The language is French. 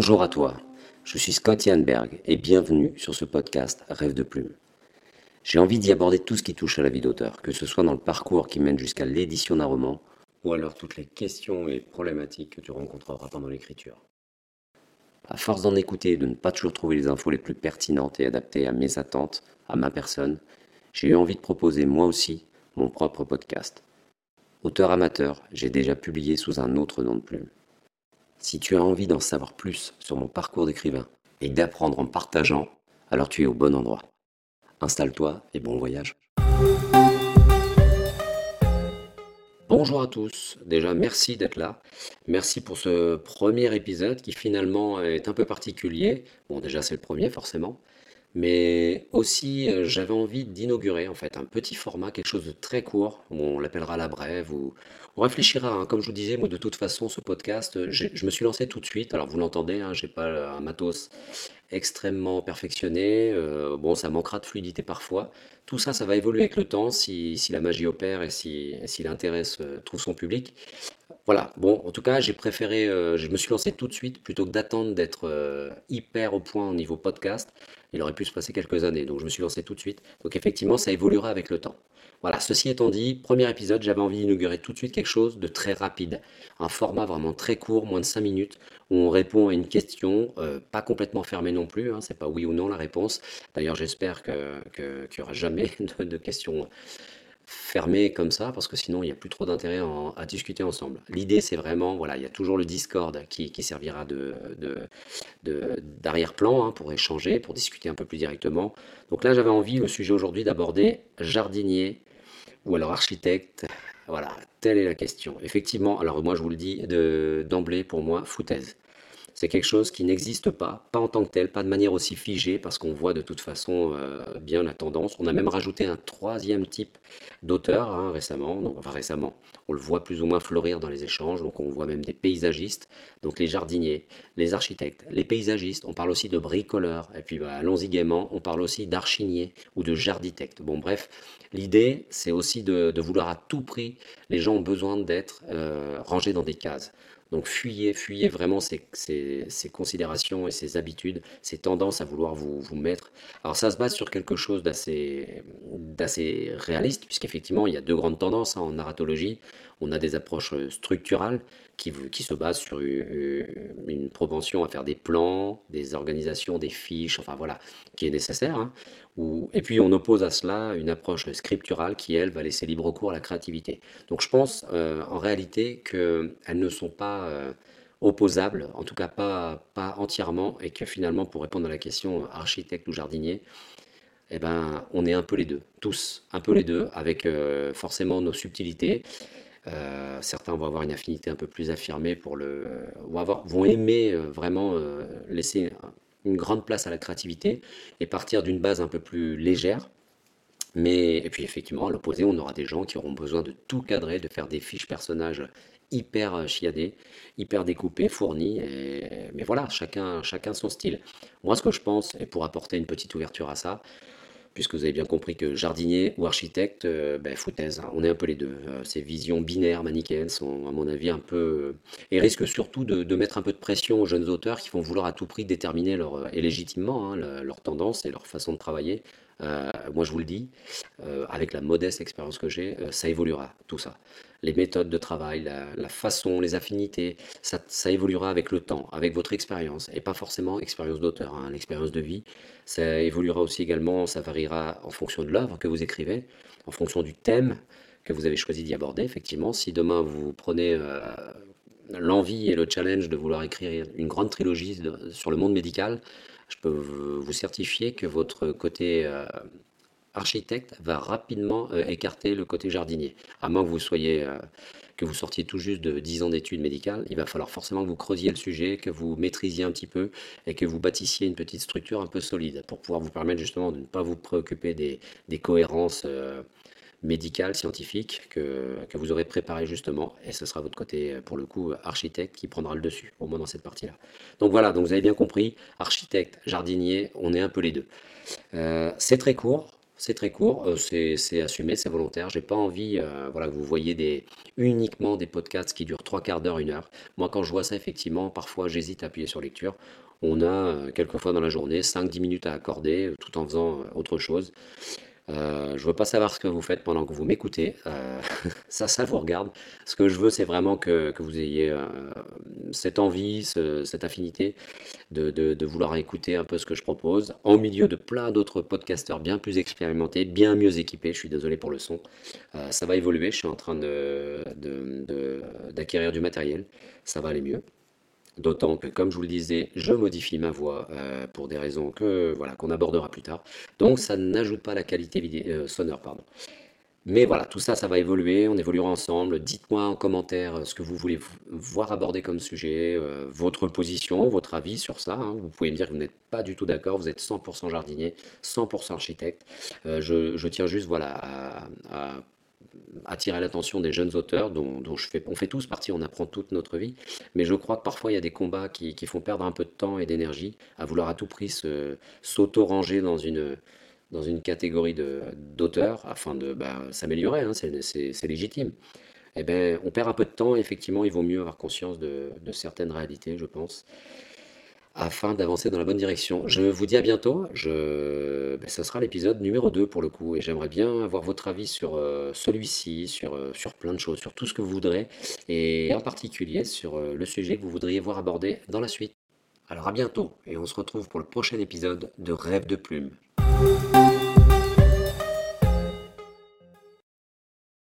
Bonjour à toi, je suis Scott Janberg et bienvenue sur ce podcast Rêve de plume. J'ai envie d'y aborder tout ce qui touche à la vie d'auteur, que ce soit dans le parcours qui mène jusqu'à l'édition d'un roman, ou alors toutes les questions et problématiques que tu rencontreras pendant l'écriture. À force d'en écouter et de ne pas toujours trouver les infos les plus pertinentes et adaptées à mes attentes, à ma personne, j'ai eu envie de proposer moi aussi mon propre podcast. Auteur amateur, j'ai déjà publié sous un autre nom de plume. Si tu as envie d'en savoir plus sur mon parcours d'écrivain et d'apprendre en partageant, alors tu es au bon endroit. Installe-toi et bon voyage. Bonjour à tous, déjà merci d'être là. Merci pour ce premier épisode qui finalement est un peu particulier. Bon déjà c'est le premier forcément, mais aussi euh, j'avais envie d'inaugurer en fait un petit format, quelque chose de très court, on l'appellera la brève, ou on réfléchira, hein. comme je vous disais, de toute façon ce podcast, euh, je me suis lancé tout de suite, alors vous l'entendez, hein, j'ai pas un matos extrêmement perfectionné, euh, bon ça manquera de fluidité parfois, tout ça ça va évoluer avec le temps si, la magie opère et si, si l'intérêt trouve son public. Voilà, bon, en tout cas, j'ai préféré, je me suis lancé tout de suite plutôt que d'attendre d'être hyper au point au niveau podcast il aurait pu se passer quelques années. Donc je me suis lancé tout de suite. Donc effectivement, ça évoluera avec le temps. Voilà, ceci étant dit, premier épisode, j'avais envie d'inaugurer tout de suite quelque chose de très rapide. Un format vraiment très court, moins de 5 minutes, où on répond à une question, euh, pas complètement fermée non plus, hein, c'est pas oui ou non la réponse. D'ailleurs, j'espère qu'il que, n'y aura jamais de, questions fermé comme ça, parce que sinon il n'y a plus trop d'intérêt à discuter ensemble. L'idée c'est vraiment, voilà, il y a toujours le Discord qui, servira de, d'arrière-plan hein, pour échanger, pour discuter un peu plus directement. Donc là j'avais envie, le sujet aujourd'hui, d'aborder jardinier ou alors architecte. Voilà, telle est la question. Effectivement, alors moi je vous le dis d'emblée, pour moi, foutaise. C'est quelque chose qui n'existe pas, pas en tant que tel, pas de manière aussi figée, parce qu'on voit de toute façon euh, bien la tendance. On a même rajouté un troisième type d'auteur hein, récemment, enfin récemment, on le voit plus ou moins fleurir dans les échanges, donc on voit même des paysagistes, donc les jardiniers, les architectes, les paysagistes, on parle aussi de bricoleurs, et puis bah, allons-y gaiement, on parle aussi d'archiniers ou de jarditectes. Bon bref, l'idée c'est aussi de, vouloir à tout prix, les gens ont besoin d'être euh, rangés dans des cases. Donc fuyez, fuyez vraiment ces, considérations et ces habitudes, ces tendances à vouloir vous, mettre. Alors ça se base sur quelque chose d'assez réaliste, puisqu'effectivement il y a deux grandes tendances hein, en narratologie. On a des approches structurales qui, se basent sur une, propension à faire des plans, des organisations, des fiches, enfin voilà, qui est nécessaire. Hein. et puis on oppose à cela une approche scripturale qui, elle, va laisser libre cours à la créativité. Donc je pense euh, en réalité qu'elles ne sont pas euh, opposables, en tout cas pas, entièrement, et que finalement, pour répondre à la question architecte ou jardinier, eh ben, on est un peu les deux, tous, un peu les deux, avec euh, forcément nos subtilités. Euh, certains vont avoir une affinité un peu plus affirmée pour le, vont, aimer euh, vraiment euh, laisser une grande place à la créativité et partir d'une base un peu plus légère. Mais et puis effectivement, à l'opposé, on aura des gens qui auront besoin de tout cadrer, de faire des fiches personnages hyper chiadés, hyper découpés, fournis. mais voilà, chacun, chacun son style. Moi, ce que je pense, et pour apporter une petite ouverture à ça, puisque vous avez bien compris que jardinier ou architecte, euh, ben, foutaise, hein, on est un peu les deux. Euh, ces visions binaires, manichéennes, sont à mon avis un peu... Euh, et risquent surtout de, mettre un peu de pression aux jeunes auteurs qui vont vouloir à tout prix déterminer leur, et légitimement hein, leur tendance et leur façon de travailler. Moi je vous le dis, avec la modeste expérience que j'ai, ça évoluera, tout ça les méthodes de travail, la, façon, les affinités, ça, évoluera avec le temps, avec votre expérience, et pas forcément expérience d'auteur, hein, l'expérience de vie. Ça évoluera aussi également, ça variera en fonction de l'œuvre que vous écrivez, en fonction du thème que vous avez choisi d'y aborder. Effectivement, si demain vous prenez euh, l'envie et le challenge de vouloir écrire une grande trilogie sur le monde médical, je peux vous certifier que votre côté euh, architecte va rapidement euh, écarter le côté jardinier. À moins que vous soyez euh, que vous sortiez tout juste de 10 ans d'études médicales, il va falloir forcément que vous creusiez le sujet, que vous maîtrisiez un petit peu et que vous bâtissiez une petite structure un peu solide pour pouvoir vous permettre justement de ne pas vous préoccuper des, cohérences euh, médicales, scientifiques que, que, vous aurez préparé justement. Et ce sera votre côté, pour le coup, architecte qui prendra le dessus, au moins dans cette partie-là. Donc voilà, donc vous avez bien compris, architecte, jardinier, on est un peu les deux. c'est très court, c'est très court, euh, c'est assumé, c'est volontaire. J'ai pas envie euh, voilà, que vous voyez des, uniquement des podcasts qui durent trois quarts d'heure, une heure. Moi, quand je vois ça, effectivement, parfois j'hésite à appuyer sur lecture. On a euh, quelquefois dans la journée cinq dix minutes à accorder euh, tout en faisant euh, autre chose. Euh, je veux pas savoir ce que vous faites pendant que vous m'écoutez. Euh, ça, ça vous regarde. Ce que je veux, c'est vraiment que, vous ayez euh, cette envie, ce- cette affinité de, vouloir écouter un peu ce que je propose, en milieu de plein d'autres podcasteurs bien plus expérimentés, bien mieux équipés. Je suis désolé pour le son. Ça va évoluer. Je suis en train d'acquérir du matériel. Ça va aller mieux. D'autant que, comme je vous le disais, je modifie ma voix euh, pour des raisons que voilà qu'on abordera plus tard. Donc ça n'ajoute pas la qualité euh, sonore, pardon. Mais voilà, tout ça, ça va évoluer. On évoluera ensemble. Dites-moi en commentaire euh, ce que vous voulez voir aborder comme sujet, votre position, votre avis sur ça. hein. Vous pouvez me dire que vous n'êtes pas du tout d'accord. Vous êtes 100% jardinier, 100% architecte. Je, tiens juste voilà à attirer l'attention des jeunes auteurs dont, je fais, on fait tous partie, on apprend toute notre vie, mais je crois que parfois il y a des combats qui, qui font perdre un peu de temps et d'énergie à vouloir à tout prix s'auto-ranger dans une, dans une catégorie d'auteurs afin de bah, s'améliorer, hein, c'est, légitime. Eh ben, on perd un peu de temps, effectivement, il vaut mieux avoir conscience de certaines réalités, je pense afin d'avancer dans la bonne direction. Je vous dis à bientôt. Je... ben, ça sera l'épisode numéro 2 pour le coup. Et j'aimerais bien avoir votre avis sur euh, celui-ci, sur, euh, sur plein de choses, sur tout ce que vous voudrez. Et en particulier sur euh, le sujet que vous voudriez voir abordé dans la suite. Alors à bientôt. Et on se retrouve pour le prochain épisode de Rêve de plume.